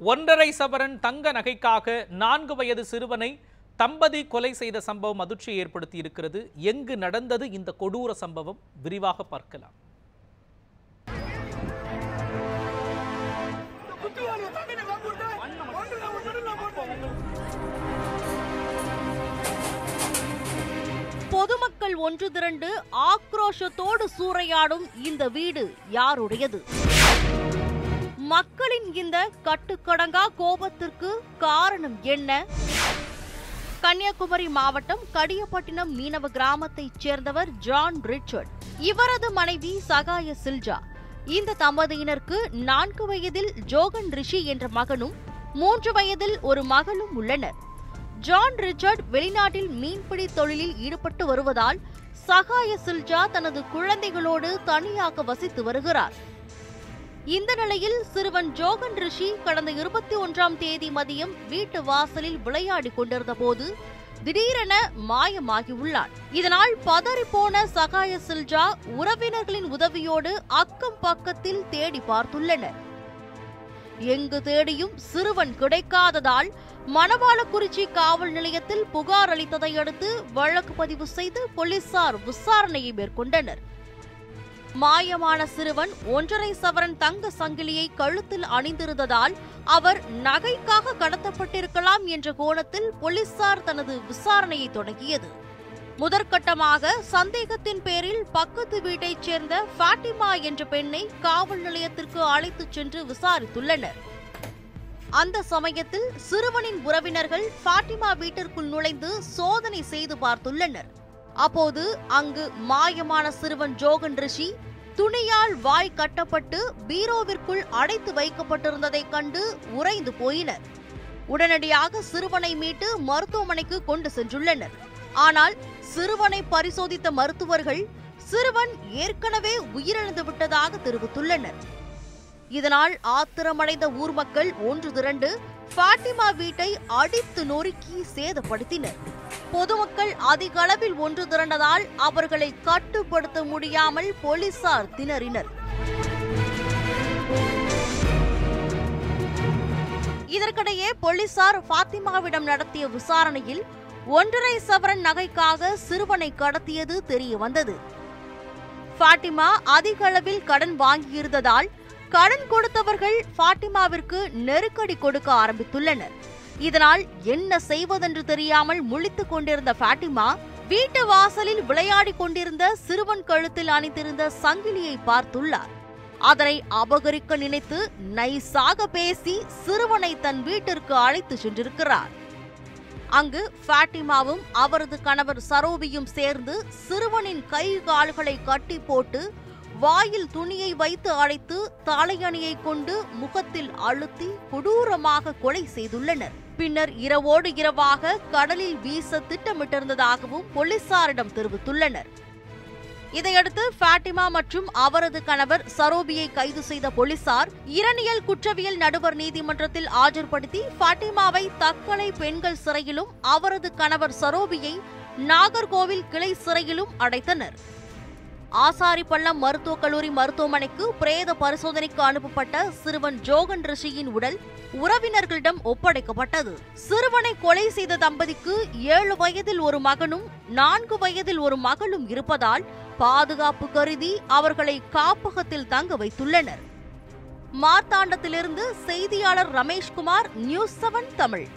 ஒன்றரை சவரன் தங்க நகைக்காக நான்கு வயது சிறுவனை தம்பதி கொலை செய்த சம்பவம் அதிர்ச்சியை ஏற்படுத்தி இருக்கிறது எங்கு நடந்தது இந்த கொடூர சம்பவம்? விரிவாக பார்க்கலாம். பொதுமக்கள் ஒன்று திரண்டு ஆக்ரோஷத்தோடு சூறையாடும் இந்த வீடு யாருடையது? மக்களின் இந்த கட்டுக்கடங்கா கோபத்திற்கு காரணம் என்ன? கன்னியாகுமரி மாவட்டம் கடியப்பட்டினம் மீனவ கிராமத்தைச் சேர்ந்தவர் ஜான் ரிச்சர்ட். இவரது மனைவி சகாய சில்ஜா. இந்த தம்பதியினருக்கு நான்கு வயதில் ஜோகன் ரிஷி என்ற மகனும் மூன்று வயதில் ஒரு மகளும் உள்ளனர். ஜான் ரிச்சர்ட் வெளிநாட்டில் மீன்பிடி தொழிலில் ஈடுபட்டு வருவதால் சகாய சில்ஜா தனது குழந்தைகளோடு தனியாக வசித்து வருகிறார். இந்த நிலையில் சிறுவன் ஜோகன் ரிஷி கடந்த இருபத்தி ஒன்றாம் தேதி மதியம் வீட்டு வாசலில் விளையாடிக் கொண்டிருந்த போது திடீரென மாயமாகியுள்ளான். இதனால் பதறிப்போன சகாய சில்ஜா உறவினர்களின் உதவியோடு அக்கம் பக்கத்தில் தேடி பார்த்துள்ளனர். எங்கு தேடியும் சிறுவன் கிடைக்காததால் மணவாளக்குறிச்சி காவல் நிலையத்தில் புகார் அளித்ததை அடுத்து வழக்கு பதிவு செய்து போலீசார் விசாரணையை மேற்கொண்டனர். மாயமான சிறுவன் ஒன்றரை சவரன் தங்க சங்கிலியை கழுத்தில் அணிந்திருந்ததால் அவர் நகைக்காக கடத்தப்பட்டிருக்கலாம் என்ற கோணத்தில் போலீசார் தனது விசாரணையை தொடங்கியது. முதற்கட்டமாக சந்தேகத்தின் பேரில் பக்கத்து வீட்டைச் சேர்ந்த ஃபாட்டிமா என்ற பெண்ணை காவல் நிலையத்திற்கு அழைத்துச் சென்று விசாரித்துள்ளனர். அந்த சமயத்தில் சிறுவனின் உறவினர்கள் ஃபாட்டிமா வீட்டிற்குள் நுழைந்து சோதனை செய்து பார்த்துள்ளனர். அப்போது அங்கு மாயமான சிறுவன் ஜோகன் ரிஷி துணியால் வாய் கட்டப்பட்டு பீரோவிற்குள் அடைத்து வைக்கப்பட்டிருந்ததைக் கண்டு உறைந்து போயினர். உடனடியாக சிறுவனை மீட்டு மருத்துவமனைக்கு கொண்டு சென்றுள்ளனர். ஆனால் சிறுவனை பரிசோதித்த மருத்துவர்கள் சிறுவன் ஏற்கனவே உயிரிழந்து விட்டதாக தெரிவித்துள்ளனர். இதனால் ஆத்திரமடைந்த ஊர் மக்கள் ஒன்று திரண்டு ஃபாட்டிமா வீட்டை அடித்து நொறுக்கி சேதப்படுத்தினர். பொதுமக்கள் அதிக அளவில் ஒன்று திரண்டதால் அவர்களை கட்டுப்படுத்த முடியாமல் போலீசார் திணறினர். இதற்கிடையே போலீசார் ஃபாத்திமாவிடம் நடத்திய விசாரணையில் ஒன்றரை சவரன் நகைக்காக சிறுவனை கடத்தியது தெரிய வந்தது பாட்டிமா அதிக அளவில் கடன் வாங்கியிருந்ததால் கடன் கொடுத்தவர்கள் பாட்டிமாவிற்கு நெருக்கடி கொடுக்க ஆரம்பித்துள்ளனர். இதனால் என்ன செய்வதென்று தெரியாமல் முழித்துக் கொண்டிருந்த ஃபாட்டிமா வீட்டு வாசலில் விளையாடிக் கொண்டிருந்த சிறுவன் கழுத்தில் அணிந்திருந்த சங்கிலியை பார்த்துள்ளார். அதனை அபகரிக்க நினைத்து நைசாக பேசி சிறுவனை தன் வீட்டிற்கு அழைத்து சென்றிருக்கிறார். அங்கு ஃபாட்டிமாவும் அவரது கணவர் சரோபியும் சேர்ந்து சிறுவனின் கை கால்களை கட்டி போட்டு வாயில் துணியை வைத்து அழைத்து தலையணியை கொண்டு முகத்தில் அழுத்தி கொடூரமாக கொலை செய்துள்ளனர். பின்னர் இரவோடு இரவாக கடலில் வீச திட்டமிட்டிருந்ததாகவும் போலீசாரிடம் தெரிவித்துள்ளனர். இதையடுத்து ஃபாட்டிமா மற்றும் அவரது கணவர் சரோபியை கைது செய்த போலீசார் இரணியல் குற்றவியல் நடுவர் நீதிமன்றத்தில் ஆஜர்படுத்தி ஃபாட்டிமாவை தக்கலை பெண்கள் சிறையிலும் அவரது கணவர் சரோபியை நாகர்கோவில் கிளை சிறையிலும் அடைத்தனர். ஆசாரிப்பள்ளம் மருத்துவக் கல்லூரி மருத்துவமனைக்கு பிரேத பரிசோதனைக்கு அனுப்பப்பட்ட சிறுவன் ஜோகன் ரிஷியின் உடல் உறவினர்களிடம் ஒப்படைக்கப்பட்டது. சிறுவனை கொலை செய்த தம்பதிக்கு ஏழு வயதில் ஒரு மகனும் நான்கு வயதில் ஒரு மகளும் இருப்பதால் பாதுகாப்பு கருதி அவர்களை காப்பகத்தில் தங்க வைத்துள்ளனர். மார்த்தாண்டத்திலிருந்து செய்தியாளர் ரமேஷ்குமார் நியூஸ் செவன் தமிழ்.